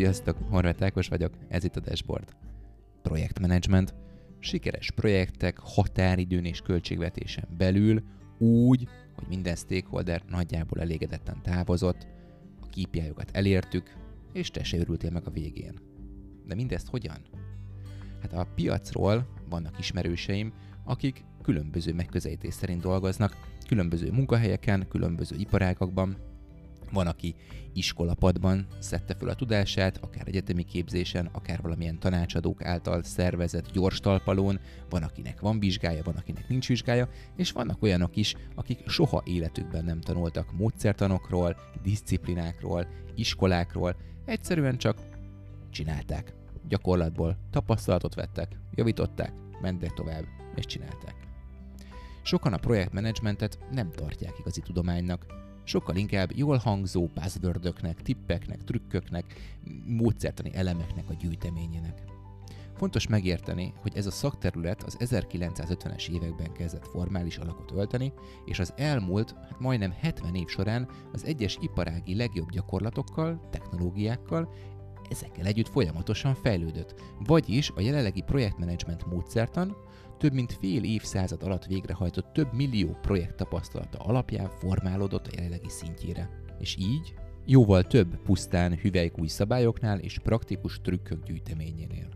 Sziasztok, Horváth Ákos vagyok, ez itt a Dashboard. Projektmenedzsment. Sikeres projektek határidőn és költségvetésen belül úgy, hogy minden stakeholder nagyjából elégedetten távozott, a kpi elértük, és te se örültél meg a végén. De mindezt hogyan? Hát a piacról vannak ismerőseim, akik különböző megközelítés szerint dolgoznak, különböző munkahelyeken, különböző iparágakban, van, aki iskolapadban szedte föl a tudását, akár egyetemi képzésen, akár valamilyen tanácsadók által szervezett gyors talpalón, van, akinek van vizsgája, van, akinek nincs vizsgája, és vannak olyanok is, akik soha életükben nem tanultak módszertanokról, disziplinákról, iskolákról, egyszerűen csak csinálták. Gyakorlatból tapasztalatot vettek, javították, mentek tovább, és csinálták. Sokan a projektmenedzsmentet nem tartják igazi tudománynak, sokkal inkább jól hangzó buzzwordöknek, tippeknek, trükköknek, módszertani elemeknek a gyűjteményének. Fontos megérteni, hogy ez a szakterület az 1950-es években kezdett formális alakot ölteni, és az elmúlt hát majdnem 70 év során az egyes iparági legjobb gyakorlatokkal, technológiákkal, ezekkel együtt folyamatosan fejlődött. Vagyis a jelenlegi projektmenedzsment módszertan több mint fél évszázad alatt végrehajtott több millió projekt tapasztalata alapján formálódott a jelenlegi szintjére. És így jóval több pusztán hüvelykúj szabályoknál és praktikus trükkök gyűjteményénél.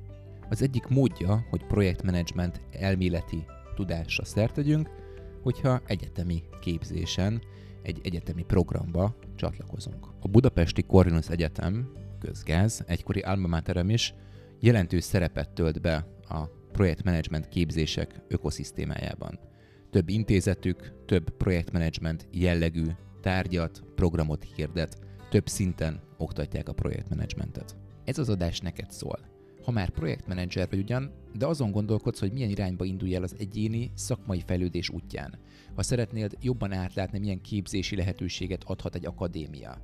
Az egyik módja, hogy projektmenedzsment elméleti tudásra szertegyünk, hogyha egyetemi képzésen, egy egyetemi programba csatlakozunk. A Budapesti Corvinus Egyetem, közgáz, egykori alma materem is jelentős szerepet tölt be a projektmenedzsment képzések ökoszisztémájában. Több intézetük, több projektmenedzsment jellegű tárgyat, programot hirdet, több szinten oktatják a projektmenedzsmentet. Ez az adás neked szól. Ha már projektmenedzser vagy ugyan, de azon gondolkodsz, hogy milyen irányba indulj el az egyéni, szakmai fejlődés útján. Ha szeretnéd jobban átlátni, milyen képzési lehetőséget adhat egy akadémia,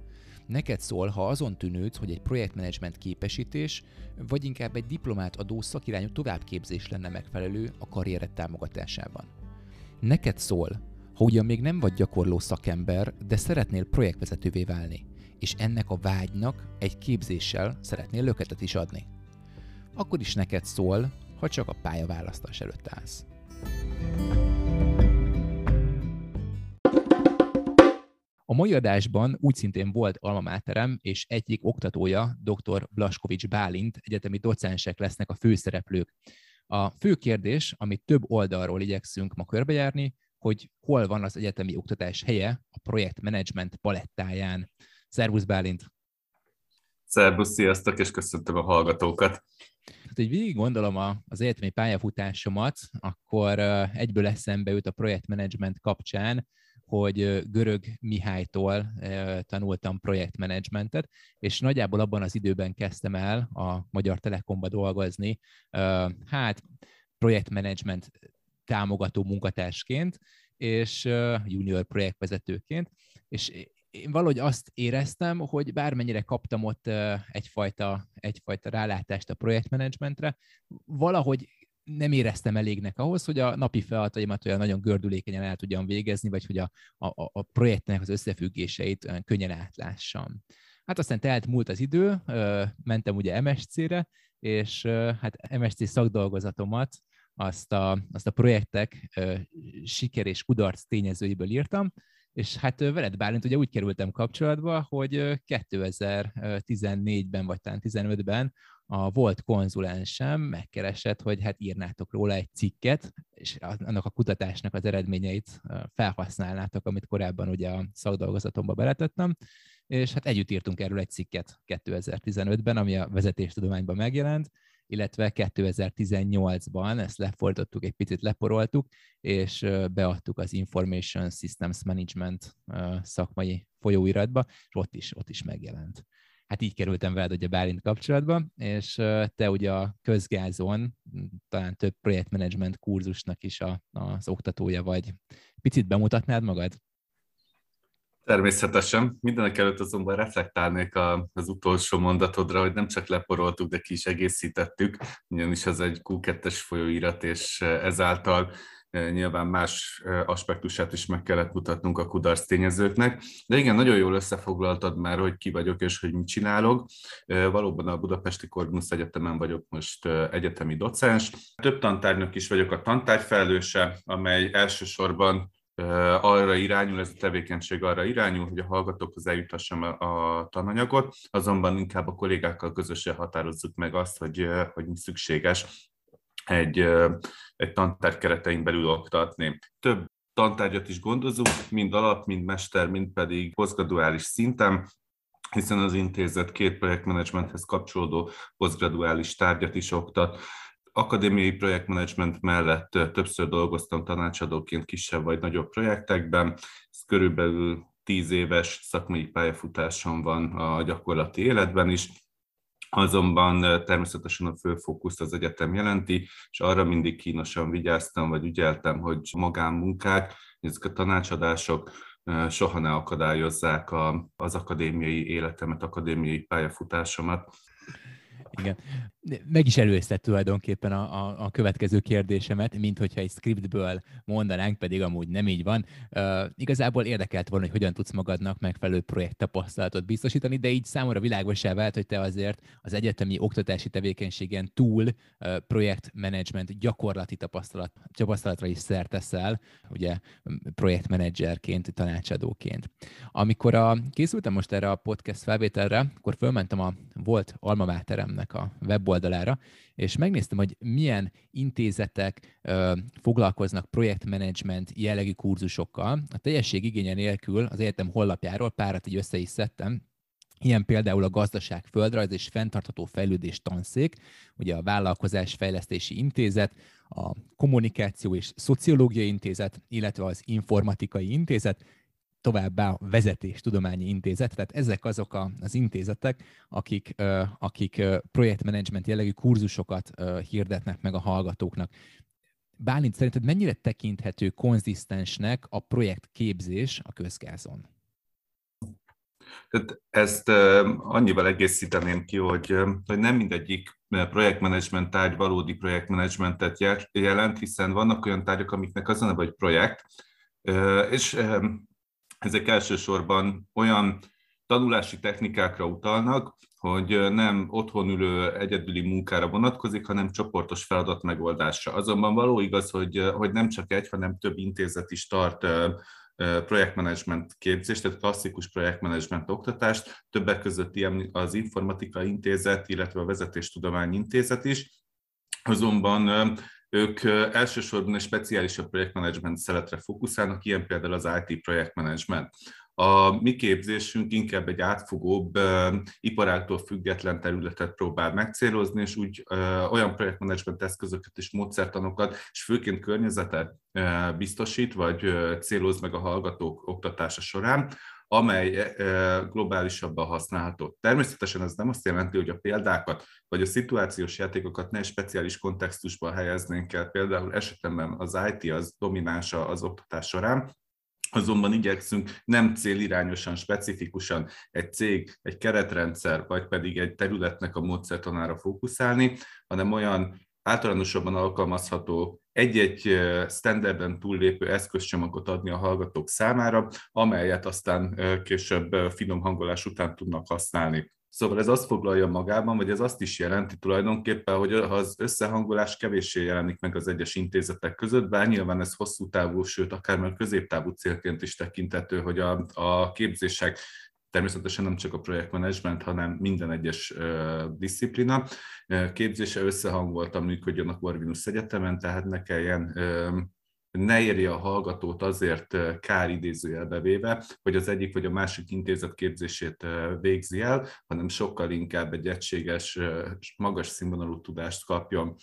Neked szól, ha azon tűnődsz, hogy egy projektmenedzsment képesítés, vagy inkább egy diplomát adó szakirányú továbbképzés lenne megfelelő a karriered támogatásában. Neked szól, ha ugyan még nem vagy gyakorló szakember, de szeretnél projektvezetővé válni, és ennek a vágynak egy képzéssel szeretnél löketet is adni. Akkor is neked szól, ha csak a pályaválasztás előtt állsz. A mai adásban úgy szintén volt Alma Máterem, és egyik oktatója, dr. Blaskovics Bálint, egyetemi docensek lesznek a főszereplők. A fő kérdés, amit több oldalról igyekszünk ma körbejárni, hogy hol van az egyetemi oktatás helye a projektmenedzsment palettáján. Szervusz Bálint! Szervusz, sziasztok, és köszöntöm a hallgatókat! Hát, hogy végig gondolom az egyetemi pályafutásomat, akkor egyből eszembe jut a projektmenedzsment kapcsán, hogy Görög Mihálytól tanultam projektmenedzsmentet, és nagyjából abban az időben kezdtem el a Magyar Telekomba dolgozni, hát projektmenedzsment támogató munkatársként, és junior projektvezetőként, és én valahogy azt éreztem, hogy bármennyire kaptam ott egyfajta, egyfajta rálátást a projektmenedzsmentre, valahogy nem éreztem elégnek ahhoz, hogy a napi feladataimat olyan nagyon gördülékenyen el tudjam végezni, vagy hogy a, a, a projektnek az összefüggéseit könnyen átlássam. Hát aztán telt múlt az idő, mentem ugye MSC-re, és hát MSC szakdolgozatomat azt a, azt a projektek siker és kudarc tényezőiből írtam, és hát veled Bálint ugye úgy kerültem kapcsolatba, hogy 2014-ben vagy talán 15-ben a volt konzulensem megkeresett, hogy hát írnátok róla egy cikket, és annak a kutatásnak az eredményeit felhasználnátok, amit korábban ugye a szakdolgozatomba beletettem, és hát együtt írtunk erről egy cikket 2015-ben, ami a vezetéstudományban megjelent, illetve 2018-ban ezt lefordítottuk, egy picit leporoltuk, és beadtuk az Information Systems Management szakmai folyóiratba, és ott is, ott is megjelent hát így kerültem veled ugye Bálint kapcsolatba, és te ugye a közgázon, talán több projektmenedzsment kurzusnak is a, az oktatója vagy. Picit bemutatnád magad? Természetesen. Mindenek előtt azonban reflektálnék az utolsó mondatodra, hogy nem csak leporoltuk, de ki is egészítettük, ugyanis ez egy Q2-es folyóirat, és ezáltal nyilván más aspektusát is meg kellett mutatnunk a kudarc tényezőknek. De igen, nagyon jól összefoglaltad már, hogy ki vagyok és hogy mit csinálok. Valóban a Budapesti Corvinus Egyetemen vagyok most egyetemi docens. Több tantárnak is vagyok a tantárfelelőse, amely elsősorban arra irányul, ez a tevékenység arra irányul, hogy a hallgatókhoz eljutassam a tananyagot, azonban inkább a kollégákkal közösen határozzuk meg azt, hogy, hogy mi szükséges egy, egy tantárgy keretein belül oktatni. Több tantárgyat is gondozunk, mind alap, mind mester, mind pedig posztgraduális szinten, hiszen az intézet két projektmenedzsmenthez kapcsolódó posztgraduális tárgyat is oktat, akadémiai projektmenedzsment mellett többször dolgoztam tanácsadóként kisebb vagy nagyobb projektekben. Ez körülbelül tíz éves szakmai pályafutásom van a gyakorlati életben is, azonban természetesen a fő fókusz az egyetem jelenti, és arra mindig kínosan vigyáztam, vagy ügyeltem, hogy magánmunkák, ezek a tanácsadások soha ne akadályozzák az akadémiai életemet, akadémiai pályafutásomat. Igen. Meg is előzte tulajdonképpen a, a, a következő kérdésemet, mint hogyha egy scriptből mondanánk, pedig amúgy nem így van. Uh, igazából érdekelt volna, hogy hogyan tudsz magadnak megfelelő tapasztalatot biztosítani, de így számomra világosá vált, hogy te azért az egyetemi oktatási tevékenységen túl uh, projektmenedzsment gyakorlati tapasztalat, tapasztalatra is szerteszel, ugye projektmenedzserként, tanácsadóként. Amikor a, készültem most erre a podcast felvételre, akkor fölmentem a volt Alma a weboldalára, és megnéztem, hogy milyen intézetek ö, foglalkoznak projektmenedzsment jellegű kurzusokkal. A teljesség igénye nélkül az egyetem hollapjáról párat így össze is szedtem, Ilyen például a gazdaság földrajz és fenntartható fejlődés tanszék, ugye a vállalkozás fejlesztési intézet, a kommunikáció és szociológiai intézet, illetve az informatikai intézet, továbbá a Vezetés Tudományi Intézet, tehát ezek azok a, az intézetek, akik, akik projektmenedzsment jellegű kurzusokat hirdetnek meg a hallgatóknak. Bálint, szerinted mennyire tekinthető konzisztensnek a projektképzés a közgázon? Tehát ezt annyival egészíteném ki, hogy, hogy nem mindegyik projektmenedzsment tárgy valódi projektmenedzsmentet jelent, hiszen vannak olyan tárgyak, amiknek az a neve, hogy projekt, és ezek elsősorban olyan tanulási technikákra utalnak, hogy nem otthon ülő egyedüli munkára vonatkozik, hanem csoportos feladat megoldásra. Azonban való igaz, hogy, hogy nem csak egy, hanem több intézet is tart projektmenedzsment képzést, tehát klasszikus projektmenedzsment oktatást, többek között ilyen az Informatika Intézet, illetve a Vezetéstudományi Intézet is. Azonban ők elsősorban egy speciálisabb projektmenedzsment szeletre fókuszálnak, ilyen például az IT projektmenedzsment. A mi képzésünk inkább egy átfogóbb, iparáktól független területet próbál megcélozni, és úgy olyan projektmenedzsment eszközöket és módszertanokat, és főként környezetet biztosít, vagy céloz meg a hallgatók oktatása során, amely e, e, globálisabban használható. Természetesen ez nem azt jelenti, hogy a példákat vagy a szituációs játékokat ne speciális kontextusban helyeznénk el. Például esetemben az IT az dominánsa az oktatás során, Azonban igyekszünk nem célirányosan, specifikusan egy cég, egy keretrendszer, vagy pedig egy területnek a módszertanára fókuszálni, hanem olyan általánosabban alkalmazható egy-egy standarden túllépő eszközcsomagot adni a hallgatók számára, amelyet aztán később finom hangolás után tudnak használni. Szóval ez azt foglalja magában, vagy ez azt is jelenti tulajdonképpen, hogy az összehangolás kevéssé jelenik meg az egyes intézetek között, bár nyilván ez hosszú távú, sőt akár már középtávú célként is tekintető, hogy a, a képzések természetesen nem csak a projektmenedzsment, hanem minden egyes disziplina. Képzése összehangoltan működjön a Corvinus Egyetemen, tehát ne kelljen ne érje a hallgatót azért kár idézőjelbe véve, hogy az egyik vagy a másik intézet képzését végzi el, hanem sokkal inkább egy egységes, magas színvonalú tudást kapjon.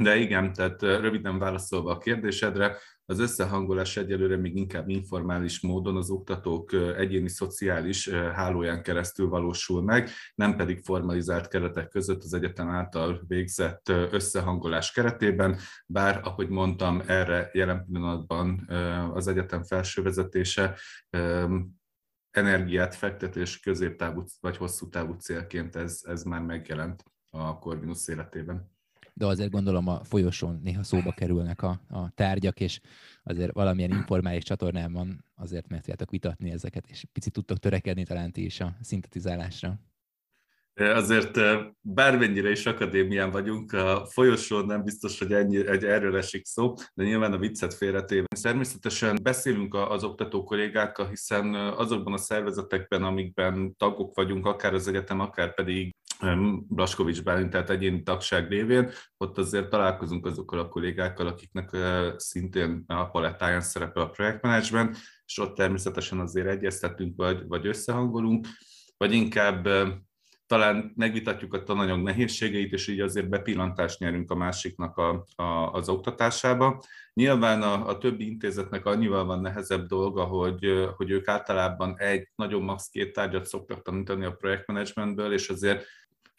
De igen, tehát röviden válaszolva a kérdésedre, az összehangolás egyelőre még inkább informális módon az oktatók egyéni szociális hálóján keresztül valósul meg, nem pedig formalizált keretek között az egyetem által végzett összehangolás keretében, bár, ahogy mondtam, erre jelen pillanatban az egyetem felső vezetése energiát fektetés középtávú vagy hosszú távú célként ez, ez már megjelent a Corvinus életében. De azért gondolom a folyosón néha szóba kerülnek a, a tárgyak, és azért valamilyen informális csatornában azért meg tudjátok vitatni ezeket, és picit tudtok törekedni talán ti is a szintetizálásra. Azért bármennyire is akadémián vagyunk, a folyosón nem biztos, hogy, ennyi, egy erről esik szó, de nyilván a viccet félretéve. Természetesen beszélünk az oktató kollégákkal, hiszen azokban a szervezetekben, amikben tagok vagyunk, akár az egyetem, akár pedig Blaskovics Bálint, tehát egyéni tagság révén, ott azért találkozunk azokkal a kollégákkal, akiknek szintén a palettáján szerepel a projektmenedzsment, és ott természetesen azért egyeztetünk, vagy, vagy összehangolunk, vagy inkább talán megvitatjuk a tananyag nehézségeit, és így azért bepillantást nyerünk a másiknak a, a, az oktatásába. Nyilván a, a többi intézetnek annyival van nehezebb dolga, hogy, hogy ők általában egy, nagyon max. két tárgyat szoktak tanítani a projektmenedzsmentből, és azért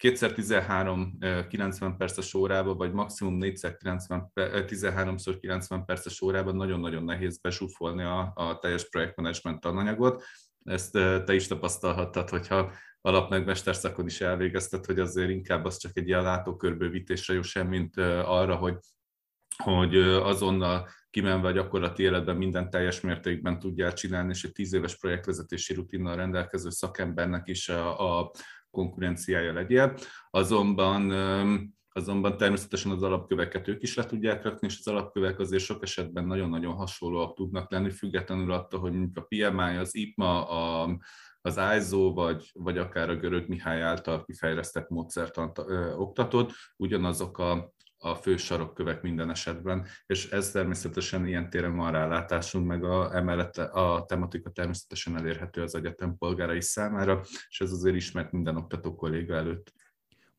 kétszer 13 90 perces órába, vagy maximum 4 90, 13-szor 90 perces órában nagyon-nagyon nehéz besúfolni a, a teljes projektmenedzsment tananyagot. Ezt te is tapasztalhattad, hogyha alapmegmesterszakon is elvégeztet, hogy azért inkább az csak egy ilyen látókörbővítésre sem, mint arra, hogy, hogy azonnal kimenve a gyakorlati életben minden teljes mértékben tudják csinálni, és egy tíz éves projektvezetési rutinnal rendelkező szakembernek is a, a konkurenciája legyél. Azonban Azonban természetesen az alapköveket ők is le tudják rakni, és az alapkövek azért sok esetben nagyon-nagyon hasonlóak tudnak lenni, függetlenül attól, hogy mondjuk a PMI, az IPMA, a, az ISO, vagy, vagy akár a Görög Mihály által kifejlesztett módszertant ö, oktatod, ugyanazok a, a fő sarokkövek minden esetben, és ez természetesen ilyen téren van rálátásunk, meg a, emellett a tematika természetesen elérhető az egyetem polgárai számára, és ez azért ismert minden oktató kolléga előtt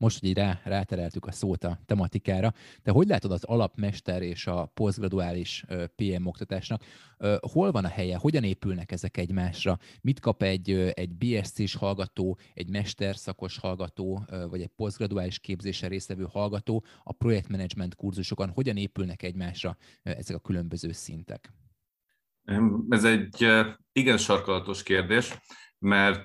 most, hogy rá, rátereltük a szót a tematikára, de hogy látod az alapmester és a posztgraduális PM oktatásnak, hol van a helye, hogyan épülnek ezek egymásra, mit kap egy, egy BSC-s hallgató, egy mesterszakos hallgató, vagy egy posztgraduális képzésen résztvevő hallgató a projektmenedzsment kurzusokon, hogyan épülnek egymásra ezek a különböző szintek? Ez egy igen sarkalatos kérdés mert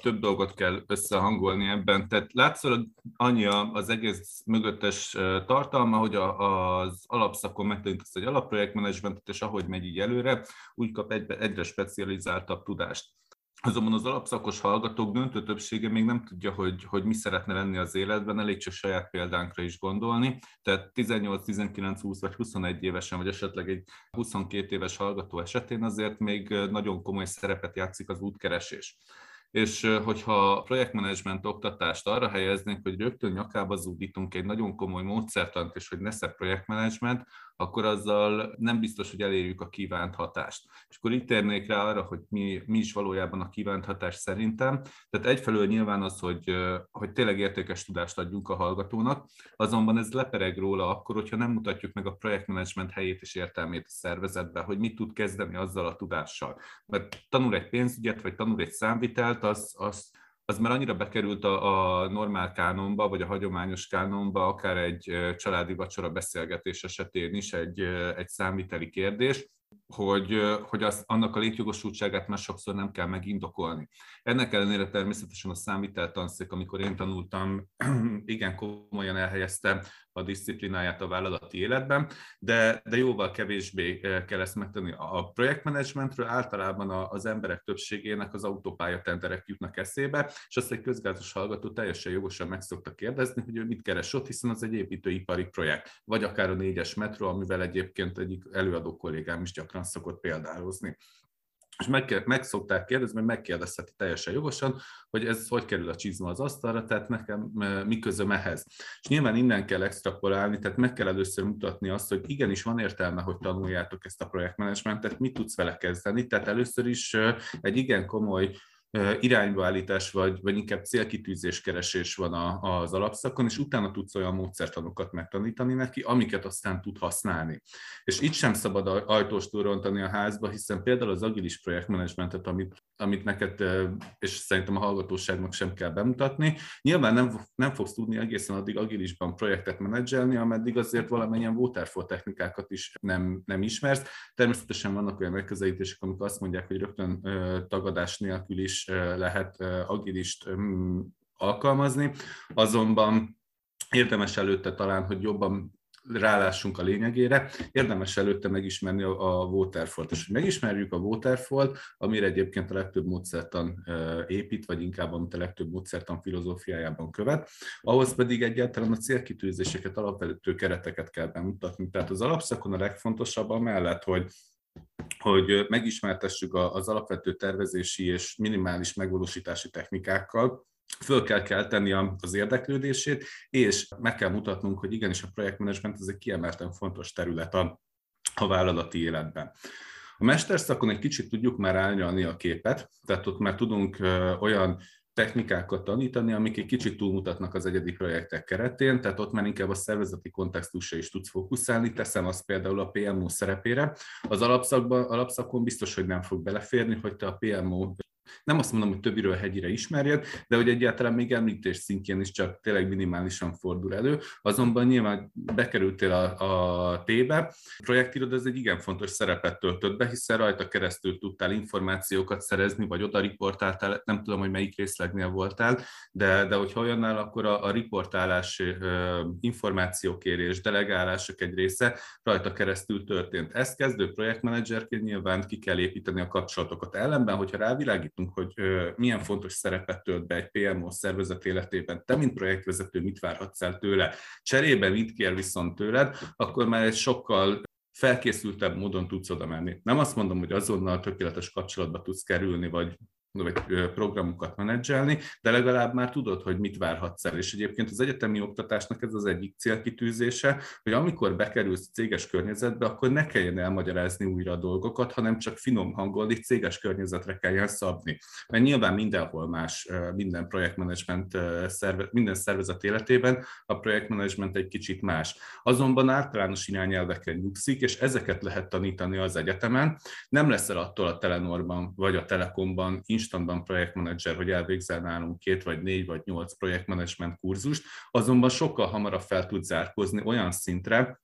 több dolgot kell összehangolni ebben. Tehát látszólag annyi az egész mögöttes tartalma, hogy az alapszakon megtanítasz egy alapprojektmenedzsmentet, és ahogy megy így előre, úgy kap egyre specializáltabb tudást. Azonban az alapszakos hallgatók döntő többsége még nem tudja, hogy, hogy mi szeretne lenni az életben, elég csak saját példánkra is gondolni. Tehát 18, 19, 20 vagy 21 évesen, vagy esetleg egy 22 éves hallgató esetén azért még nagyon komoly szerepet játszik az útkeresés és hogyha projektmenedzsment oktatást arra helyeznénk, hogy rögtön nyakába zúdítunk egy nagyon komoly módszertant, és hogy nesze projektmenedzsment, akkor azzal nem biztos, hogy elérjük a kívánt hatást. És akkor itt térnék rá arra, hogy mi, mi is valójában a kívánt hatás szerintem. Tehát egyfelől nyilván az, hogy, hogy tényleg értékes tudást adjunk a hallgatónak, azonban ez lepereg róla akkor, hogyha nem mutatjuk meg a projektmenedzsment helyét és értelmét a szervezetbe, hogy mit tud kezdeni azzal a tudással. Mert tanul egy pénzügyet, vagy tanul egy számvitelt, az, az az már annyira bekerült a, a normál kánonba, vagy a hagyományos kánonba, akár egy családi vacsora beszélgetés esetén is egy, egy számviteli kérdés, hogy, hogy az, annak a létjogosultságát már sokszor nem kell megindokolni. Ennek ellenére természetesen a számvitel tanszék, amikor én tanultam, igen komolyan elhelyezte a disziplináját a vállalati életben, de, de jóval kevésbé kell ezt megtenni. A projektmenedzsmentről általában az emberek többségének az autópályatenderek jutnak eszébe, és azt egy közgázos hallgató teljesen jogosan meg szokta kérdezni, hogy ő mit keres ott, hiszen az egy építőipari projekt, vagy akár a négyes metró, amivel egyébként egyik előadó kollégám is gyakran szokott példálozni és meg, meg szokták kérdezni, mert megkérdezheti teljesen jogosan, hogy ez hogy kerül a csizma az asztalra, tehát nekem mi közöm ehhez. És nyilván innen kell extrapolálni, tehát meg kell először mutatni azt, hogy igenis van értelme, hogy tanuljátok ezt a projektmenedzsmentet, mit tudsz vele kezdeni, tehát először is egy igen komoly iránybaállítás, vagy, vagy inkább célkitűzés keresés van a, az alapszakon, és utána tudsz olyan módszertanokat megtanítani neki, amiket aztán tud használni. És itt sem szabad ajtóst rontani a házba, hiszen például az agilis projektmenedzsmentet, amit, amit neked, és szerintem a hallgatóságnak sem kell bemutatni, nyilván nem, nem fogsz tudni egészen addig agilisban projektet menedzselni, ameddig azért valamennyien waterfall technikákat is nem, nem ismersz. Természetesen vannak olyan megközelítések, amik azt mondják, hogy rögtön tagadás nélkül is lehet agilist alkalmazni, azonban érdemes előtte talán, hogy jobban rálássunk a lényegére, érdemes előtte megismerni a, a waterfall És hogy megismerjük a waterfall amire egyébként a legtöbb módszertan épít, vagy inkább amit a legtöbb módszertan filozófiájában követ, ahhoz pedig egyáltalán a célkitűzéseket, alapvető kereteket kell bemutatni. Tehát az alapszakon a legfontosabb amellett, hogy hogy megismertessük az alapvető tervezési és minimális megvalósítási technikákkal, föl kell kelteni az érdeklődését, és meg kell mutatnunk, hogy igenis a projektmenedzsment ez egy kiemelten fontos terület a, a vállalati életben. A mesterszakon egy kicsit tudjuk már árnyalni a képet, tehát ott már tudunk olyan technikákat tanítani, amik egy kicsit túlmutatnak az egyedi projektek keretén, tehát ott már inkább a szervezeti kontextusra is tudsz fókuszálni, teszem azt például a PMO szerepére. Az alapszakban, alapszakon biztos, hogy nem fog beleférni, hogy te a PMO nem azt mondom, hogy többiről hegyire ismerjed, de hogy egyáltalán még említés szintjén is csak tényleg minimálisan fordul elő. Azonban nyilván bekerültél a, a T-be. A projektírod ez egy igen fontos szerepet töltött be, hiszen rajta keresztül tudtál információkat szerezni, vagy oda riportáltál, nem tudom, hogy melyik részlegnél voltál, de, de hogyha olyannál, akkor a, a riportálás, információkérés, delegálások egy része rajta keresztül történt. Ezt kezdő projektmenedzserként nyilván ki kell építeni a kapcsolatokat. Ellenben, hogyha rávilágít látunk, hogy milyen fontos szerepet tölt be egy PMO szervezet életében, te, mint projektvezető, mit várhatsz el tőle, cserébe mit kér viszont tőled, akkor már egy sokkal felkészültebb módon tudsz oda menni. Nem azt mondom, hogy azonnal tökéletes kapcsolatba tudsz kerülni, vagy vagy programokat menedzselni, de legalább már tudod, hogy mit várhatsz el. És egyébként az egyetemi oktatásnak ez az egyik célkitűzése, hogy amikor bekerülsz céges környezetbe, akkor ne kelljen elmagyarázni újra a dolgokat, hanem csak finom hangolni, céges környezetre kelljen szabni. Mert nyilván mindenhol más, minden projektmenedzsment, minden szervezet életében a projektmenedzsment egy kicsit más. Azonban általános irányelveken nyugszik, és ezeket lehet tanítani az egyetemen. Nem leszel attól a Telenorban vagy a Telekomban instantban projektmenedzser, hogy elvégzel nálunk két vagy négy vagy nyolc projektmenedzsment kurzust, azonban sokkal hamarabb fel tud zárkozni olyan szintre,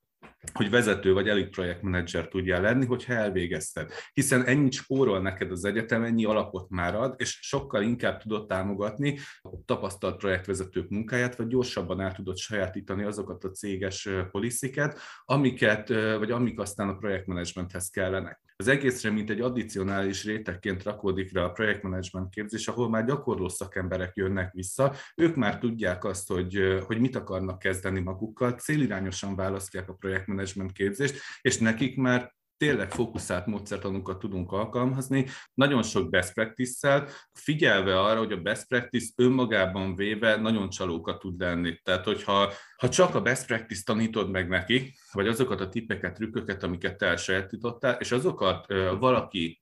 hogy vezető vagy elit projektmenedzser tudjál lenni, hogyha elvégezted. Hiszen ennyit spórol neked az egyetem, ennyi alapot már ad, és sokkal inkább tudod támogatni a tapasztalt projektvezetők munkáját, vagy gyorsabban el tudod sajátítani azokat a céges polisziket, amiket, vagy amik aztán a projektmenedzsmenthez kellenek. Az egészre, mint egy addicionális rétegként rakódik rá a projektmenedzsment képzés, ahol már gyakorló szakemberek jönnek vissza, ők már tudják azt, hogy, hogy mit akarnak kezdeni magukkal, célirányosan választják a projektmenedzsment képzést, és nekik már tényleg fókuszált módszertanunkat tudunk alkalmazni, nagyon sok best practice-szel, figyelve arra, hogy a best practice önmagában véve nagyon csalóka tud lenni. Tehát, hogyha ha csak a best practice tanítod meg neki, vagy azokat a tippeket, trükköket, amiket te elsajátítottál, és azokat valaki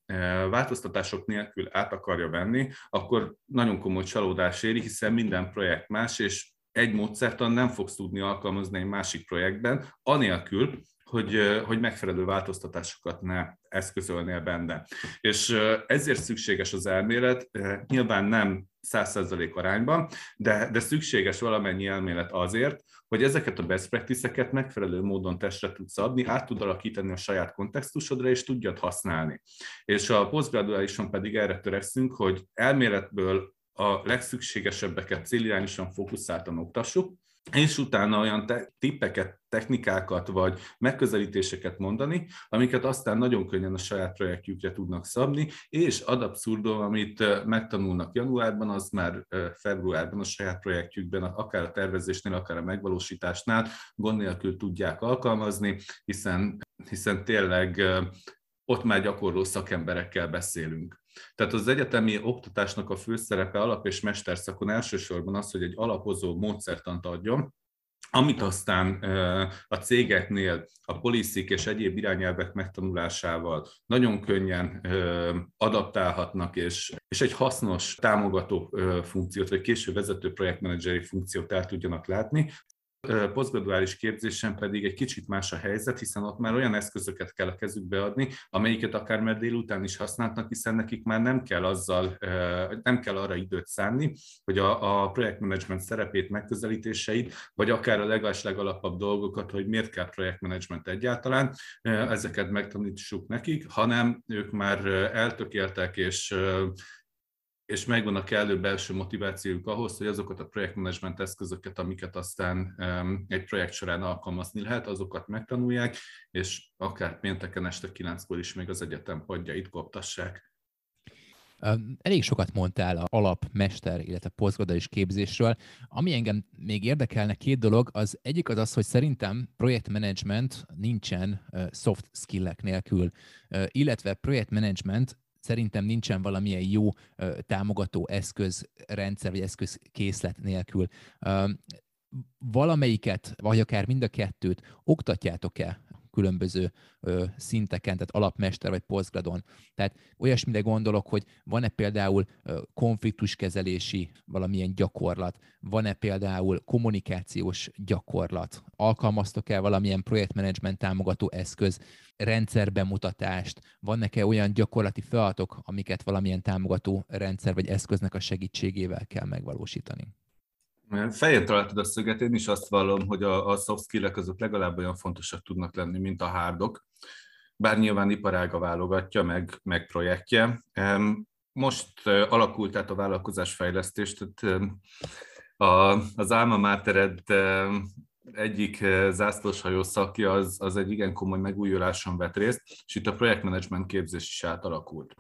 változtatások nélkül át akarja venni, akkor nagyon komoly csalódás éri, hiszen minden projekt más, és egy módszertan nem fogsz tudni alkalmazni egy másik projektben, anélkül, hogy, hogy megfelelő változtatásokat ne eszközölnél benne. És ezért szükséges az elmélet, nyilván nem 100% arányban, de, de szükséges valamennyi elmélet azért, hogy ezeket a best practice-eket megfelelő módon testre tudsz adni, át tud alakítani a saját kontextusodra, és tudjad használni. És a postgraduálison pedig erre törekszünk, hogy elméletből a legszükségesebbeket célirányosan fókuszáltan oktassuk, és utána olyan te- tippeket, technikákat vagy megközelítéseket mondani, amiket aztán nagyon könnyen a saját projektjükre tudnak szabni, és ad abszurdum, amit megtanulnak januárban, az már februárban a saját projektjükben, akár a tervezésnél, akár a megvalósításnál gond nélkül tudják alkalmazni, hiszen, hiszen tényleg ott már gyakorló szakemberekkel beszélünk. Tehát az egyetemi oktatásnak a főszerepe alap- és mesterszakon elsősorban az, hogy egy alapozó módszertant adjon, amit aztán a cégeknél a poliszik és egyéb irányelvek megtanulásával nagyon könnyen adaptálhatnak, és, és egy hasznos támogató funkciót, vagy késő vezető projektmenedzseri funkciót el tudjanak látni, posztgraduális képzésen pedig egy kicsit más a helyzet, hiszen ott már olyan eszközöket kell a kezükbe adni, amelyiket akár már délután is használnak, hiszen nekik már nem kell azzal, nem kell arra időt szánni, hogy a, a projektmenedzsment szerepét, megközelítéseit, vagy akár a legalább legalapabb dolgokat, hogy miért kell projektmenedzsment egyáltalán, ezeket megtanítsuk nekik, hanem ők már eltökéltek és és megvan a kellő belső motivációjuk ahhoz, hogy azokat a projektmenedzsment eszközöket, amiket aztán egy projekt során alkalmazni lehet, azokat megtanulják, és akár pénteken este 9-kor is még az egyetem padjait koptassák. Elég sokat mondtál a alap, mester, illetve posztgraduális képzésről. Ami engem még érdekelne két dolog, az egyik az az, hogy szerintem projektmenedzsment nincsen soft skillek nélkül, illetve projektmenedzsment szerintem nincsen valamilyen jó támogató eszközrendszer vagy eszközkészlet nélkül. Valamelyiket, vagy akár mind a kettőt oktatjátok-e különböző ö, szinteken, tehát alapmester vagy posztgradon. Tehát olyasmire gondolok, hogy van-e például ö, konfliktuskezelési valamilyen gyakorlat, van-e például kommunikációs gyakorlat, alkalmaztok-e valamilyen projektmenedzsment támogató eszköz, rendszerbemutatást, vannak-e olyan gyakorlati feladatok, amiket valamilyen támogató rendszer vagy eszköznek a segítségével kell megvalósítani? Fején találtad a szöget, én is azt vallom, hogy a, a soft skill azok legalább olyan fontosak tudnak lenni, mint a hardok. Bár nyilván iparága válogatja, meg, meg projektje. Most alakult át a vállalkozásfejlesztés, tehát a, az Alma Mátered egyik zászlóshajó szakja az, az egy igen komoly megújuláson vett részt, és itt a projektmenedzsment képzés is átalakult.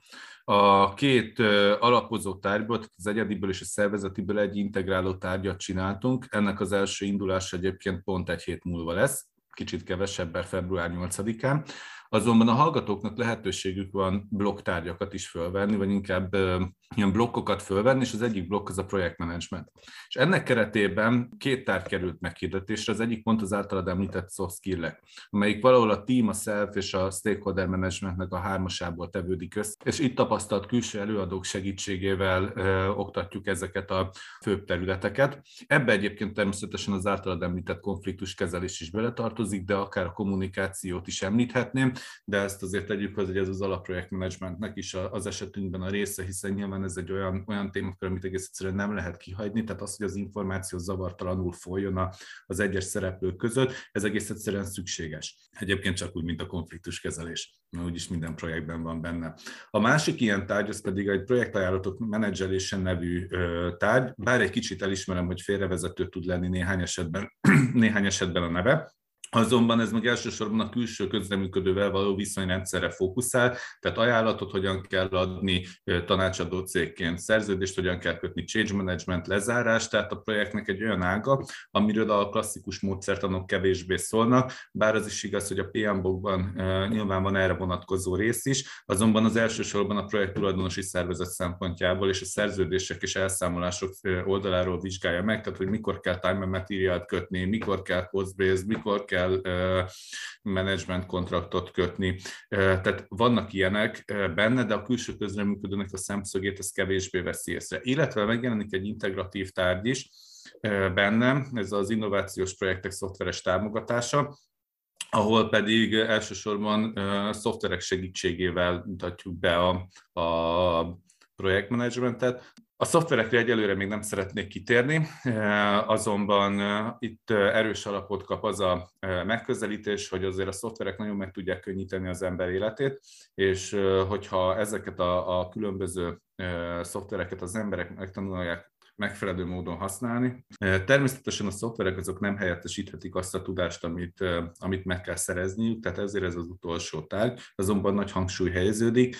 A két alapozó tárgyból, tehát az egyediből és a szervezetiből egy integráló tárgyat csináltunk. Ennek az első indulása egyébként pont egy hét múlva lesz, kicsit kevesebb, február 8-án. Azonban a hallgatóknak lehetőségük van blokktárgyakat is fölvenni, vagy inkább ilyen blokkokat fölvenni, és az egyik blokk az a projektmenedzsment. És ennek keretében két tárgy került meghirdetésre, az egyik pont az általad említett soft skill amelyik valahol a team, a self és a stakeholder managementnek a hármasából tevődik össze, és itt tapasztalt külső előadók segítségével ö, oktatjuk ezeket a főbb területeket. Ebbe egyébként természetesen az általad említett konfliktuskezelés is beletartozik, de akár a kommunikációt is említhetném, de ezt azért tegyük hozzá, hogy ez az alapprojektmenedzsmentnek is az esetünkben a része, hiszen nyilván ez egy olyan, olyan témakör, amit egész egyszerűen nem lehet kihagyni, tehát az, hogy az információ zavartalanul folyjon az egyes szereplők között, ez egész egyszerűen szükséges. Egyébként csak úgy, mint a konfliktuskezelés, mert úgyis minden projektben van benne. A másik ilyen tárgy, az pedig egy projektajánlatok menedzselése nevű tárgy, bár egy kicsit elismerem, hogy félrevezető tud lenni néhány esetben, néhány esetben a neve, Azonban ez meg elsősorban a külső közreműködővel való viszonyrendszerre fókuszál, tehát ajánlatot hogyan kell adni tanácsadó cégként, szerződést hogyan kell kötni, change management, lezárás, tehát a projektnek egy olyan ága, amiről a klasszikus módszertanok kevésbé szólnak, bár az is igaz, hogy a PMBOK-ban nyilván van erre vonatkozó rész is, azonban az elsősorban a projekt tulajdonosi szervezet szempontjából és a szerződések és elszámolások oldaláról vizsgálja meg, tehát hogy mikor kell time and material kötni, mikor kell cost mikor kell kell management kontraktot kötni. Tehát vannak ilyenek benne, de a külső közreműködőnek a szemszögét ez kevésbé veszi észre. Illetve megjelenik egy integratív tárgy is bennem, ez az innovációs projektek szoftveres támogatása, ahol pedig elsősorban szoftverek segítségével mutatjuk be a, a projektmenedzsmentet. A szoftverekre egyelőre még nem szeretnék kitérni, eh, azonban eh, itt eh, erős alapot kap az a megközelítés, hogy azért a szoftverek nagyon meg tudják könnyíteni az ember életét, és hogyha ezeket a, a különböző szoftvereket az emberek megtanulják megfelelő módon használni. Természetesen a szoftverek azok nem helyettesíthetik azt a tudást, amit, amit meg kell szerezniük, tehát ezért ez az utolsó tárgy, azonban nagy hangsúly helyeződik.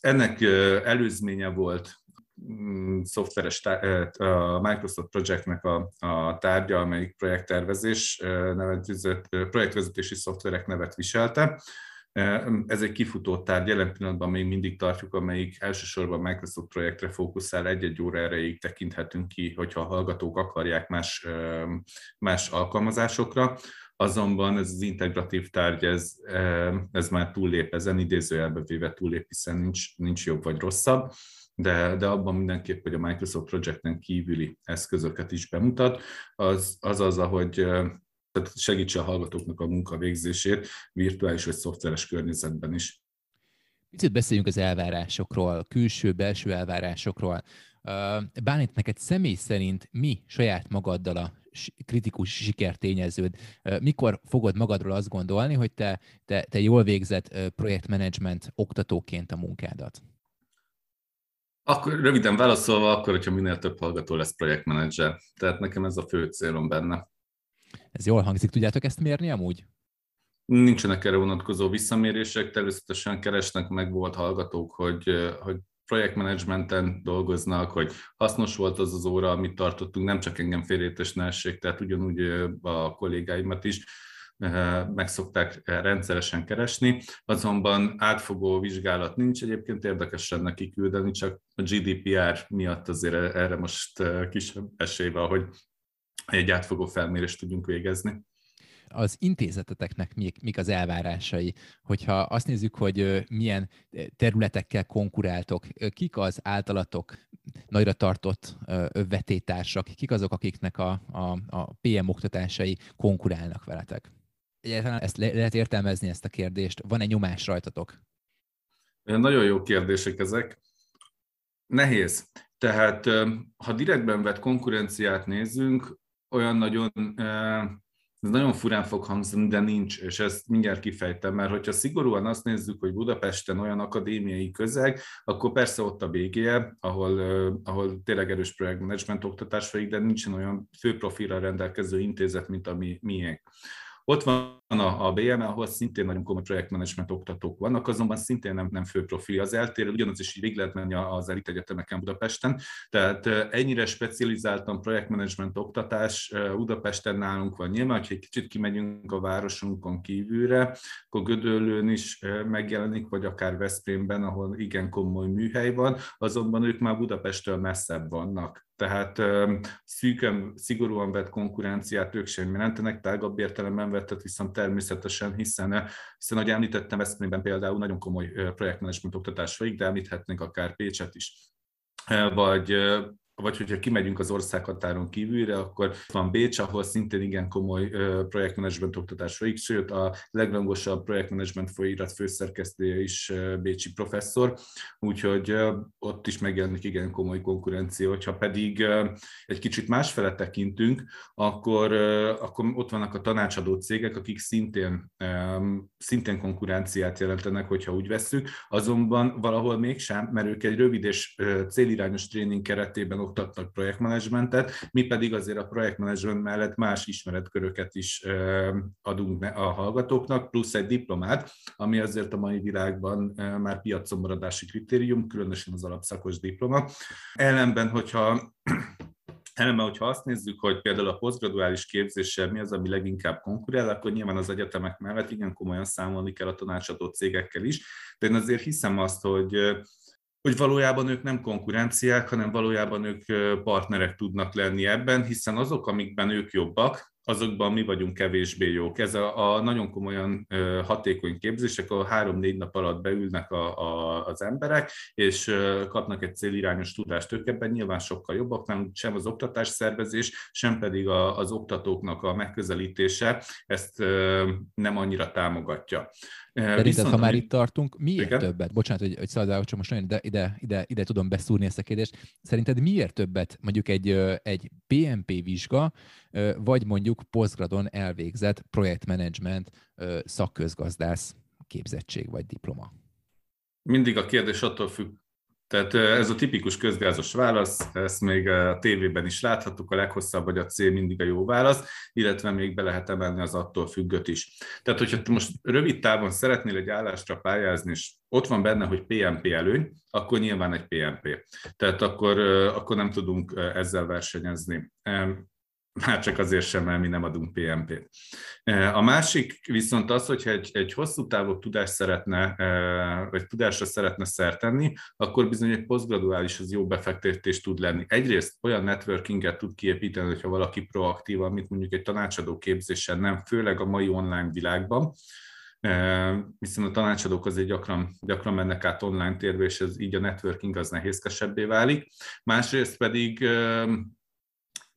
Ennek előzménye volt Mm, szoftveres, a Microsoft Projectnek a, a tárgya, amelyik projekttervezés nevet, projektvezetési szoftverek nevet viselte. Ez egy kifutó tárgy, jelen pillanatban még mindig tartjuk, amelyik elsősorban Microsoft projektre fókuszál, egy-egy óra erejéig tekinthetünk ki, hogyha a hallgatók akarják más, más alkalmazásokra. Azonban ez az integratív tárgy, ez, ez már túllép ezen, idézőjelbe véve túllép, hiszen nincs, nincs jobb vagy rosszabb de, de abban mindenképp, hogy a Microsoft Projecten kívüli eszközöket is bemutat, az az, az ahogy tehát segítse a hallgatóknak a munkavégzését virtuális vagy szoftveres környezetben is. Picit beszéljünk az elvárásokról, külső-belső elvárásokról. Bánit, neked személy szerint mi saját magaddal a kritikus sikertényeződ? Mikor fogod magadról azt gondolni, hogy te, te, te jól végzett projektmenedzsment oktatóként a munkádat? Akkor röviden válaszolva, akkor, hogyha minél több hallgató lesz projektmenedzser. Tehát nekem ez a fő célom benne. Ez jól hangzik, tudjátok ezt mérni amúgy? Nincsenek erre vonatkozó visszamérések, természetesen keresnek meg volt hallgatók, hogy, hogy projektmenedzsmenten dolgoznak, hogy hasznos volt az az óra, amit tartottunk, nem csak engem félrétes ne essék, tehát ugyanúgy a kollégáimat is meg szokták rendszeresen keresni, azonban átfogó vizsgálat nincs, egyébként érdekes lenne kiküldeni, csak a GDPR miatt azért erre most kisebb esély van, hogy egy átfogó felmérést tudjunk végezni. Az intézeteteknek mik, mik az elvárásai, hogyha azt nézzük, hogy milyen területekkel konkuráltok, kik az általatok nagyra tartott vetétársak, kik azok, akiknek a, a, a PM oktatásai konkurálnak veletek? Egyáltalán ezt le- lehet értelmezni ezt a kérdést? Van-e nyomás rajtatok? Nagyon jó kérdések ezek. Nehéz. Tehát ha direktben vett konkurenciát nézzünk, olyan nagyon ez nagyon furán fog hangzni, de nincs, és ezt mindjárt kifejtem, mert hogyha szigorúan azt nézzük, hogy Budapesten olyan akadémiai közeg, akkor persze ott a BGE, ahol, ahol tényleg erős projektmenedzsment oktatás folyik, de nincsen olyan főprofilra rendelkező intézet, mint a mi, miénk. Ott van a, a BM, ahol szintén nagyon komoly projektmenedzsment oktatók vannak, azonban szintén nem, nem fő profil az eltérő, ugyanaz is végig lehet menni az elit egyetemeken Budapesten. Tehát ennyire specializáltan projektmenedzsment oktatás Budapesten nálunk van. Nyilván, hogyha egy kicsit kimegyünk a városunkon kívülre, akkor Gödöllőn is megjelenik, vagy akár Veszprémben, ahol igen komoly műhely van, azonban ők már Budapesttől messzebb vannak. Tehát szűken, szigorúan vett konkurenciát ők sem jelentenek, tágabb értelemben vettet viszont természetesen, hiszen, hiszen ahogy említettem, Eszmében például nagyon komoly projektmenedzsment oktatás folyik, de említhetnénk akár Pécset is. Vagy vagy hogyha kimegyünk az országhatáron kívülre, akkor van Bécs, ahol szintén igen komoly projektmenedzsment oktatás folyik, sőt a legrangosabb projektmenedzsment folyóirat főszerkesztője is bécsi professzor, úgyhogy ott is megjelenik igen komoly konkurencia. Hogyha pedig egy kicsit másfele tekintünk, akkor, akkor ott vannak a tanácsadó cégek, akik szintén, szintén konkurenciát jelentenek, hogyha úgy vesszük, azonban valahol mégsem, mert ők egy rövid és célirányos tréning keretében oktatnak projektmenedzsmentet, mi pedig azért a projektmenedzsment mellett más ismeretköröket is adunk a hallgatóknak, plusz egy diplomát, ami azért a mai világban már piacon kritérium, különösen az alapszakos diploma. Ellenben, hogyha Ellenben, hogyha azt nézzük, hogy például a posztgraduális képzéssel mi az, ami leginkább konkurál, akkor nyilván az egyetemek mellett igen komolyan számolni kell a tanácsadó cégekkel is, de én azért hiszem azt, hogy hogy valójában ők nem konkurenciák, hanem valójában ők partnerek tudnak lenni ebben, hiszen azok, amikben ők jobbak, azokban mi vagyunk kevésbé jók. Ez a, a nagyon komolyan hatékony képzések, ahol három-négy nap alatt beülnek a, a, az emberek, és kapnak egy célirányos tudást. Ők ebben nyilván sokkal jobbak, nem sem az oktatás szervezés, sem pedig a, az oktatóknak a megközelítése ezt nem annyira támogatja. Szerinted, Viszont, ha már itt tartunk, miért igen? többet? Bocsánat, hogy, hogy szaladál, csak most nagyon ide, ide, ide, ide tudom beszúrni ezt a kérdést. Szerinted miért többet mondjuk egy, egy PMP vizsga, vagy mondjuk posztgradon elvégzett projektmenedzsment szakközgazdász képzettség vagy diploma? Mindig a kérdés attól függ, tehát ez a tipikus közgázos válasz, ezt még a tévében is láthattuk, a leghosszabb vagy a C mindig a jó válasz, illetve még be lehet emelni az attól függött is. Tehát, hogyha most rövid távon szeretnél egy állásra pályázni, és ott van benne, hogy PMP előny, akkor nyilván egy PMP. Tehát akkor, akkor nem tudunk ezzel versenyezni. Már csak azért sem, mert mi nem adunk PMP-t. E, a másik viszont az, hogyha egy, egy hosszú távú tudást szeretne, e, vagy tudásra szeretne szertenni, akkor bizony egy posztgraduális az jó befektetés tud lenni. Egyrészt olyan networkinget tud kiépíteni, hogyha valaki proaktív, amit mondjuk egy tanácsadó képzésen nem, főleg a mai online világban, e, hiszen a tanácsadók azért gyakran, gyakran mennek át online térbe, és ez így a networking az nehézkesebbé válik. Másrészt pedig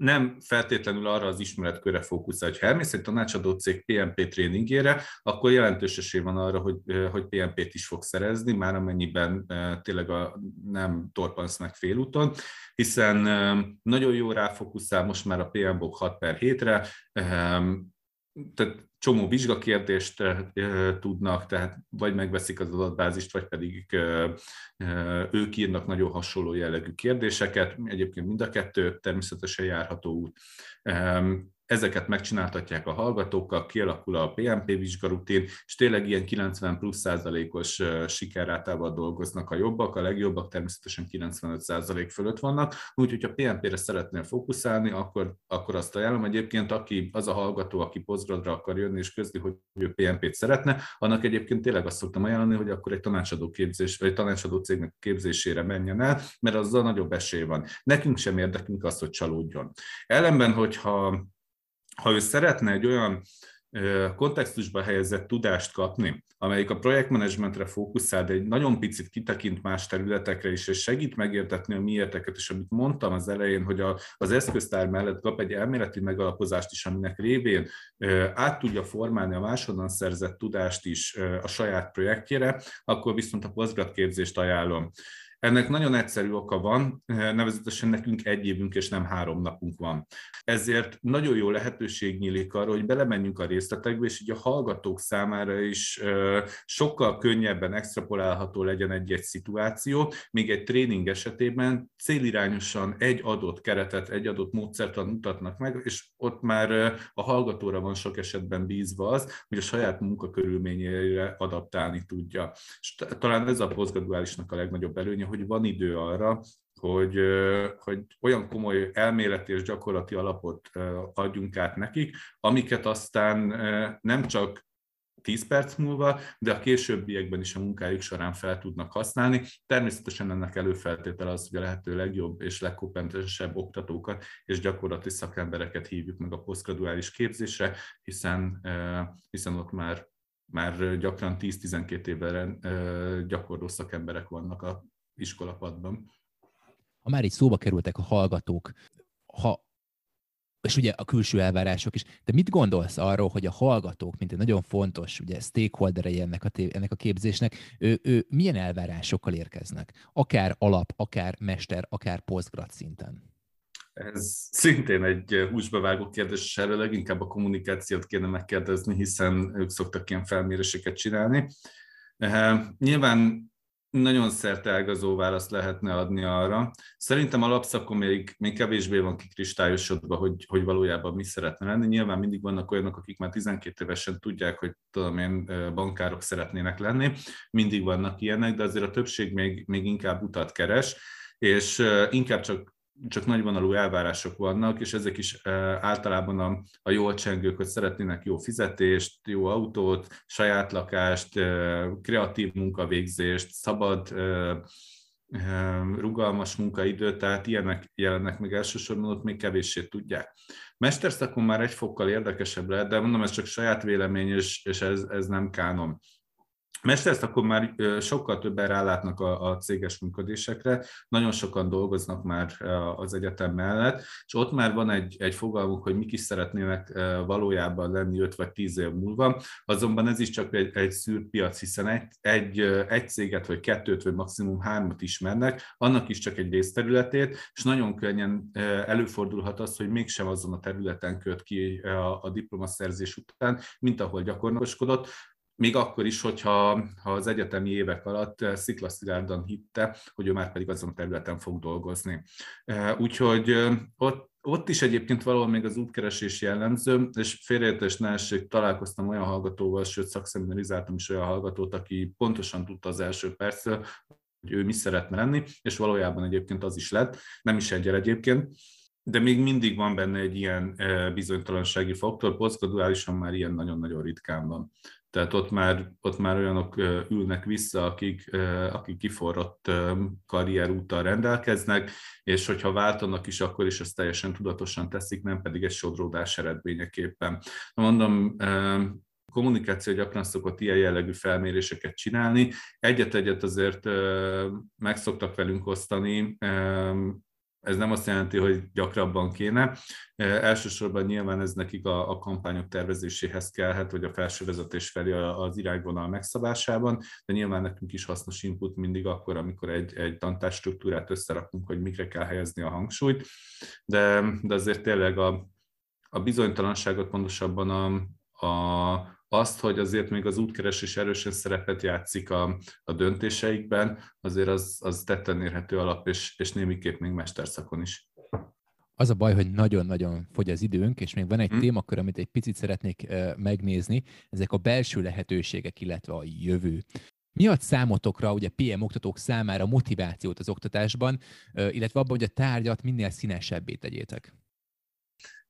nem feltétlenül arra az ismeretkörre fókuszál. Ha elmész egy tanácsadó cég PMP tréningére, akkor jelentős esély van arra, hogy, hogy PMP-t is fog szerezni, már amennyiben tényleg a, nem torpansz meg félúton, hiszen nagyon jó ráfókuszál most már a PMBOK 6 per 7-re, tehát csomó vizsgakérdést tudnak, tehát vagy megveszik az adatbázist, vagy pedig ők írnak nagyon hasonló jellegű kérdéseket. Egyébként mind a kettő természetesen járható út ezeket megcsináltatják a hallgatókkal, kialakul a PMP vizsgarutin, és tényleg ilyen 90 plusz százalékos sikerrátával dolgoznak a jobbak, a legjobbak természetesen 95 százalék fölött vannak, úgyhogy ha PMP-re szeretnél fókuszálni, akkor, akkor azt ajánlom. Egyébként aki, az a hallgató, aki posztgradra akar jönni és közli, hogy ő PMP-t szeretne, annak egyébként tényleg azt szoktam ajánlani, hogy akkor egy tanácsadó képzés, vagy tanácsadó cégnek képzésére menjen el, mert azzal nagyobb esély van. Nekünk sem érdekünk az, hogy csalódjon. Ellenben, hogyha ha ő szeretne egy olyan kontextusba helyezett tudást kapni, amelyik a projektmenedzsmentre fókuszál, de egy nagyon picit kitekint más területekre is, és segít megértetni a miérteket, és amit mondtam az elején, hogy a, az eszköztár mellett kap egy elméleti megalapozást is, aminek révén át tudja formálni a másodon szerzett tudást is a saját projektjére, akkor viszont a Postgrad képzést ajánlom. Ennek nagyon egyszerű oka van, nevezetesen nekünk egy évünk és nem három napunk van. Ezért nagyon jó lehetőség nyílik arra, hogy belemenjünk a részletekbe, és így a hallgatók számára is sokkal könnyebben extrapolálható legyen egy-egy szituáció, még egy tréning esetében célirányosan egy adott keretet, egy adott módszertan mutatnak meg, és ott már a hallgatóra van sok esetben bízva az, hogy a saját munkakörülményeire adaptálni tudja. És talán ez a posztgraduálisnak a legnagyobb előnye, hogy van idő arra, hogy, hogy olyan komoly elméleti és gyakorlati alapot adjunk át nekik, amiket aztán nem csak 10 perc múlva, de a későbbiekben is a munkájuk során fel tudnak használni. Természetesen ennek előfeltétele az, hogy a lehető legjobb és legkompetensebb oktatókat és gyakorlati szakembereket hívjuk meg a posztgraduális képzésre, hiszen, hiszen ott már már gyakran 10-12 évvel gyakorló szakemberek vannak a iskolapadban. Ha már így szóba kerültek a hallgatók, ha és ugye a külső elvárások is. De mit gondolsz arról, hogy a hallgatók, mint egy nagyon fontos ugye, stakeholderei ennek a, ennek a képzésnek, ő, ő milyen elvárásokkal érkeznek? Akár alap, akár mester, akár postgrad szinten? Ez szintén egy húsba vágó kérdés, és erről leginkább a kommunikációt kéne megkérdezni, hiszen ők szoktak ilyen felméréseket csinálni. Nyilván nagyon szerteágazó választ lehetne adni arra. Szerintem alapszakon még, még kevésbé van kikristályosodva, hogy, hogy valójában mi szeretne lenni. Nyilván mindig vannak olyanok, akik már 12 évesen tudják, hogy tudom én, bankárok szeretnének lenni. Mindig vannak ilyenek, de azért a többség még, még inkább utat keres, és inkább csak csak nagyvonalú elvárások vannak, és ezek is általában a, a jól csengők, hogy szeretnének jó fizetést, jó autót, saját lakást, kreatív munkavégzést, szabad, rugalmas munkaidőt, tehát ilyenek jelennek meg elsősorban, ott még kevéssé tudják. Mesterszakon már egy fokkal érdekesebb lehet, de mondom, ez csak saját vélemény, és, és ez, ez nem kánon. Mesterszt akkor már sokkal többen rálátnak a, a céges működésekre, nagyon sokan dolgoznak már az egyetem mellett, és ott már van egy, egy fogalmuk, hogy mik is szeretnének valójában lenni 5 vagy 10 év múlva, azonban ez is csak egy, egy szűrt piac, hiszen egy, egy, egy céget vagy kettőt vagy maximum hármat ismernek, annak is csak egy részterületét, és nagyon könnyen előfordulhat az, hogy mégsem azon a területen köt ki a, a diplomaszerzés után, mint ahol gyakornokoskodott, még akkor is, hogyha ha az egyetemi évek alatt eh, sziklaszilárdan hitte, hogy ő már pedig azon a területen fog dolgozni. Eh, úgyhogy eh, ott ott is egyébként valahol még az útkeresés jellemző, és félreértés ne essék, találkoztam olyan hallgatóval, sőt szakszeminarizáltam is olyan hallgatót, aki pontosan tudta az első percről, hogy ő mi szeretne lenni, és valójában egyébként az is lett, nem is egyel egyébként, de még mindig van benne egy ilyen bizonytalansági faktor, posztgraduálisan már ilyen nagyon-nagyon ritkán van. Tehát ott már, ott már olyanok ülnek vissza, akik, akik kiforrott karrierúttal rendelkeznek, és hogyha váltanak is, akkor is ezt teljesen tudatosan teszik, nem pedig egy sodródás eredményeképpen. Mondom, kommunikáció gyakran szokott ilyen jellegű felméréseket csinálni. Egyet-egyet azért meg szoktak velünk osztani, ez nem azt jelenti, hogy gyakrabban kéne. Elsősorban nyilván ez nekik a, a kampányok tervezéséhez kellhet, vagy a felső vezetés felé az irányvonal megszabásában, de nyilván nekünk is hasznos input mindig akkor, amikor egy, egy tantás struktúrát összerakunk, hogy mikre kell helyezni a hangsúlyt, de, de azért tényleg a, a bizonytalanságot pontosabban a, a, azt, hogy azért még az útkeresés erősen szerepet játszik a, a döntéseikben, azért az, az tetten érhető alap, és, és némiképp még mesterszakon is. Az a baj, hogy nagyon-nagyon fogy az időnk, és még van egy hmm. témakör, amit egy picit szeretnék uh, megnézni, ezek a belső lehetőségek, illetve a jövő. Mi ad számotokra, ugye PM oktatók számára motivációt az oktatásban, illetve abban, hogy a tárgyat minél színesebbé tegyétek?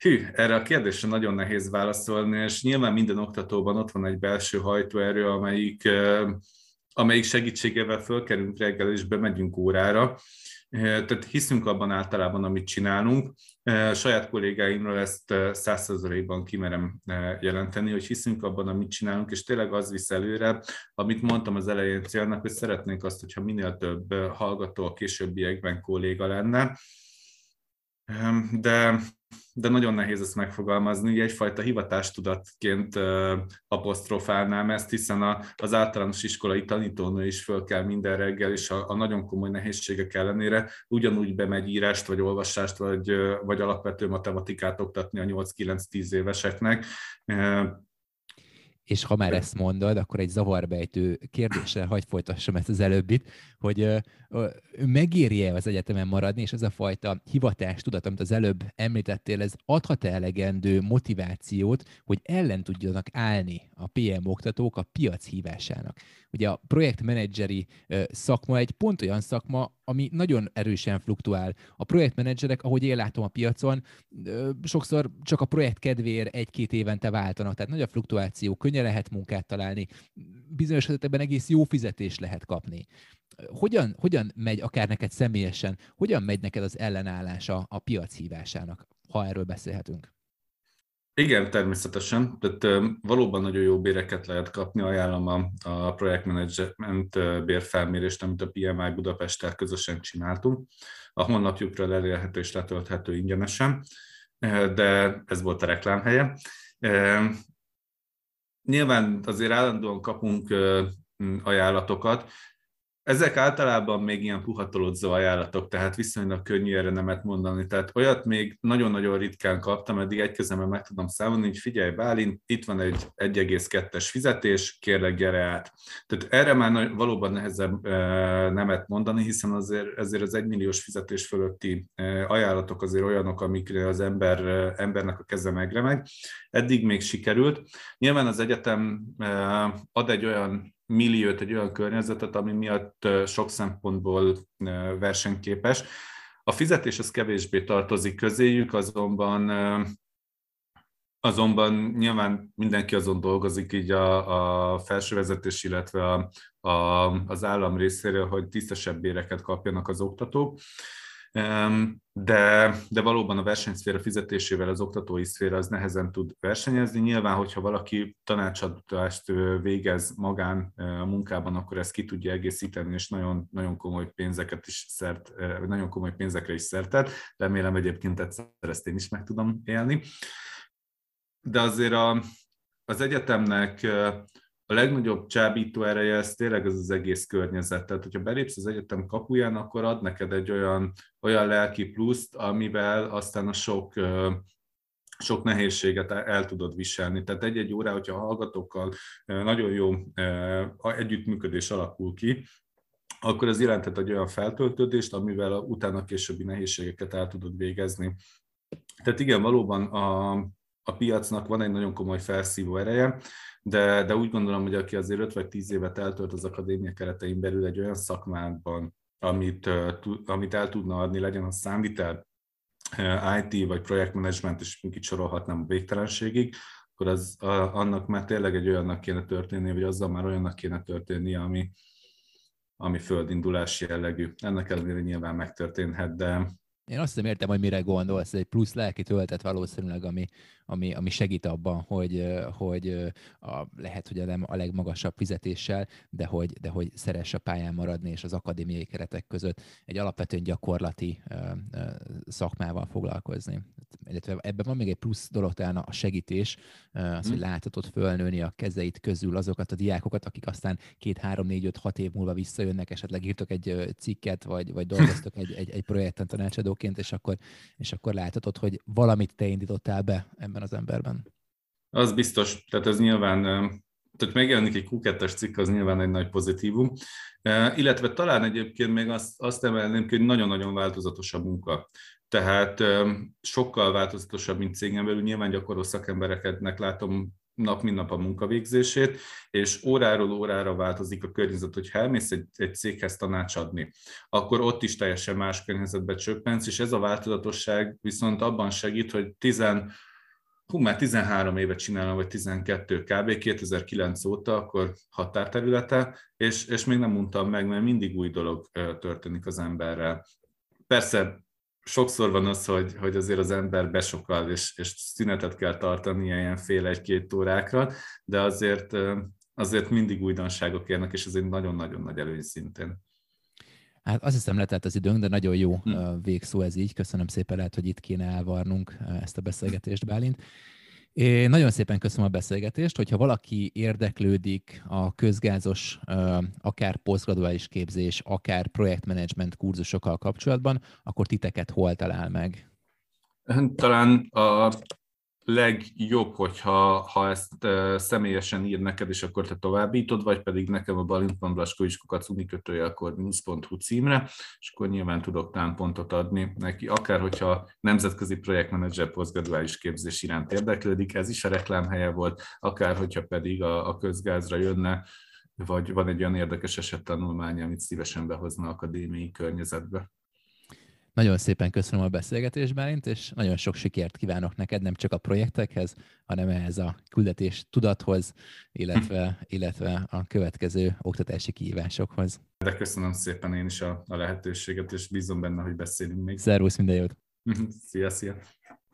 Hű, erre a kérdésre nagyon nehéz válaszolni, és nyilván minden oktatóban ott van egy belső hajtóerő, amelyik, amelyik segítségével fölkerünk reggel és bemegyünk órára. Tehát hiszünk abban általában, amit csinálunk. Saját kollégáimról ezt százszerzalékban kimerem jelenteni, hogy hiszünk abban, amit csinálunk, és tényleg az visz előre, amit mondtam az elején célnak, hogy szeretnénk azt, hogyha minél több hallgató a későbbiekben kolléga lenne. De de nagyon nehéz ezt megfogalmazni, egyfajta hivatástudatként apostrofálnám ezt, hiszen a, az általános iskolai tanítónő is föl kell minden reggel, és a, a nagyon komoly nehézségek ellenére ugyanúgy bemegy írást, vagy olvasást, vagy, vagy alapvető matematikát oktatni a 8-9-10 éveseknek és ha már ezt mondod, akkor egy zavarbejtő kérdéssel hagy folytassam ezt az előbbit, hogy megérje az egyetemen maradni, és ez a fajta hivatás tudat, amit az előbb említettél, ez adhat elegendő motivációt, hogy ellen tudjanak állni a PM oktatók a piac hívásának. Ugye a projektmenedzseri szakma egy pont olyan szakma, ami nagyon erősen fluktuál. A projektmenedzserek, ahogy én látom a piacon, sokszor csak a projekt kedvéért egy-két évente váltanak, tehát nagy a fluktuáció, könnyen lehet munkát találni, bizonyos esetekben egész jó fizetést lehet kapni. Hogyan, hogyan megy akár neked személyesen, hogyan megy neked az ellenállása a piac hívásának, ha erről beszélhetünk? Igen, természetesen. Tehát valóban nagyon jó béreket lehet kapni. Ajánlom a, a projektmenedzsment bérfelmérést, amit a PMI Budapesttel közösen csináltunk. A honlapjukról elérhető és letölthető ingyenesen, de ez volt a reklámhelye. Nyilván azért állandóan kapunk ajánlatokat, ezek általában még ilyen puhatolódzó ajánlatok, tehát viszonylag könnyű erre nemet mondani. Tehát olyat még nagyon-nagyon ritkán kaptam, eddig egy kezemben meg tudom számolni, hogy figyelj Bálint, itt van egy 1,2-es fizetés, kérlek gyere át. Tehát erre már valóban nehezebb nemet mondani, hiszen azért, ezért az egymilliós fizetés fölötti ajánlatok azért olyanok, amikre az ember, embernek a keze megremeg. Eddig még sikerült. Nyilván az egyetem ad egy olyan milliót, egy olyan környezetet, ami miatt sok szempontból versenyképes. A fizetés az kevésbé tartozik közéjük, azonban Azonban nyilván mindenki azon dolgozik így a, a felsővezetés, illetve a, a, az állam részéről, hogy tisztesebb béreket kapjanak az oktatók de, de valóban a versenyszféra fizetésével az oktatói szféra az nehezen tud versenyezni. Nyilván, hogyha valaki tanácsadást végez magán a munkában, akkor ezt ki tudja egészíteni, és nagyon, nagyon komoly pénzeket is szert, nagyon komoly pénzekre is szertet. Remélem egyébként egyszer ezt én is meg tudom élni. De azért a, az egyetemnek a legnagyobb csábító ereje ez tényleg ez az egész környezet. Tehát, hogyha belépsz az egyetem kapuján, akkor ad neked egy olyan, olyan lelki pluszt, amivel aztán a sok sok nehézséget el tudod viselni. Tehát egy-egy órá, hogyha a hallgatókkal nagyon jó együttműködés alakul ki, akkor az jelenthet egy olyan feltöltődést, amivel utána későbbi nehézségeket el tudod végezni. Tehát igen, valóban a, a piacnak van egy nagyon komoly felszívó ereje, de, de úgy gondolom, hogy aki azért 5 vagy 10 évet eltölt az akadémia keretein belül egy olyan szakmában, amit, amit el tudna adni, legyen a számvitel, IT vagy projektmenedzsment, és itt sorolhatnám a végtelenségig, akkor az, annak már tényleg egy olyannak kéne történni, vagy azzal már olyannak kéne történni, ami, ami földindulási jellegű. Ennek ellenére nyilván megtörténhet, de, én azt nem értem, hogy mire gondolsz, ez egy plusz lelki töltet valószínűleg, ami, ami, ami segít abban, hogy, hogy a, lehet, hogy nem a legmagasabb fizetéssel, de hogy, de hogy szeres a pályán maradni, és az akadémiai keretek között egy alapvetően gyakorlati szakmával foglalkozni. Illetve ebben van még egy plusz dolog, talán a segítés, az, hogy hm. láthatod fölnőni a kezeit közül azokat a diákokat, akik aztán két, három, négy, öt, hat év múlva visszajönnek, esetleg írtok egy cikket, vagy, vagy dolgoztok egy, egy, egy projekten tanácsadóként, és akkor, és akkor láthatod, hogy valamit te indítottál be ebben az emberben. Az biztos, tehát ez nyilván, tehát megjelenik egy Q2-es cikk, az nyilván egy nagy pozitívum, illetve talán egyébként még azt, azt emelném ki, hogy nagyon-nagyon változatos a munka. Tehát sokkal változatosabb, mint cégen belül. Nyilván gyakorló szakembereknek látom nap mint nap a munkavégzését, és óráról órára változik a környezet, hogy elmész egy, egy céghez tanácsadni, akkor ott is teljesen más környezetbe csöppensz, és ez a változatosság viszont abban segít, hogy 10 hú, már 13 évet csinálom, vagy 12 kb. 2009 óta, akkor határterülete, és, és még nem mondtam meg, mert mindig új dolog történik az emberrel. Persze sokszor van az, hogy, hogy azért az ember besokal, és, és szünetet kell tartani ilyen fél egy-két órákra, de azért, azért mindig újdonságok érnek, és ez egy nagyon-nagyon nagy előny szintén. Hát azt hiszem letelt az időnk, de nagyon jó hm. végszó ez így. Köszönöm szépen, lehet, hogy itt kéne elvarnunk ezt a beszélgetést, Bálint. Én nagyon szépen köszönöm a beszélgetést, hogyha valaki érdeklődik a közgázos, akár posztgraduális képzés, akár projektmenedzsment kurzusokkal kapcsolatban, akkor titeket hol talál meg? Talán a legjobb, hogyha ha ezt uh, személyesen ír neked, és akkor te továbbítod, vagy pedig nekem a Balint Blaskovics Kukacuni kötője akkor news.hu címre, és akkor nyilván tudok támpontot adni neki, akár hogyha nemzetközi projektmenedzser posztgraduális képzés iránt érdeklődik, ez is a reklámhelye volt, akár hogyha pedig a, a közgázra jönne, vagy van egy olyan érdekes esettanulmány, amit szívesen behozna akadémiai környezetbe. Nagyon szépen köszönöm a beszélgetést, Bálint, és nagyon sok sikert kívánok neked, nem csak a projektekhez, hanem ehhez a küldetés tudathoz, illetve, illetve a következő oktatási kihívásokhoz. De köszönöm szépen én is a, a lehetőséget, és bízom benne, hogy beszélünk még. Szervusz, minden jót! szia, szia!